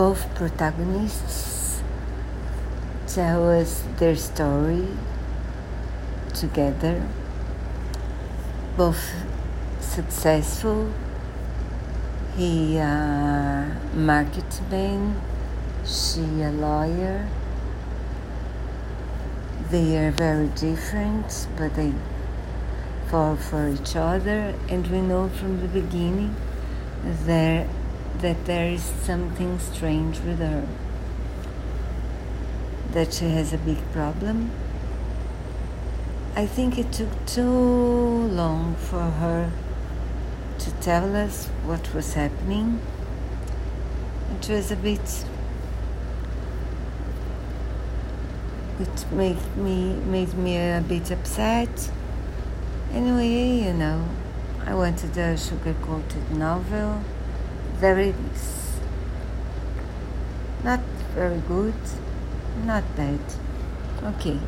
both protagonists tell us their story together, both successful. He a marketman, she a lawyer. They are very different, but they fall for each other, and we know from the beginning there that there is something strange with her. That she has a big problem. I think it took too long for her to tell us what was happening. It was a bit. It made me made me a bit upset. Anyway, you know, I wanted a sugar coated novel there it is. Not very good, not bad. Okay.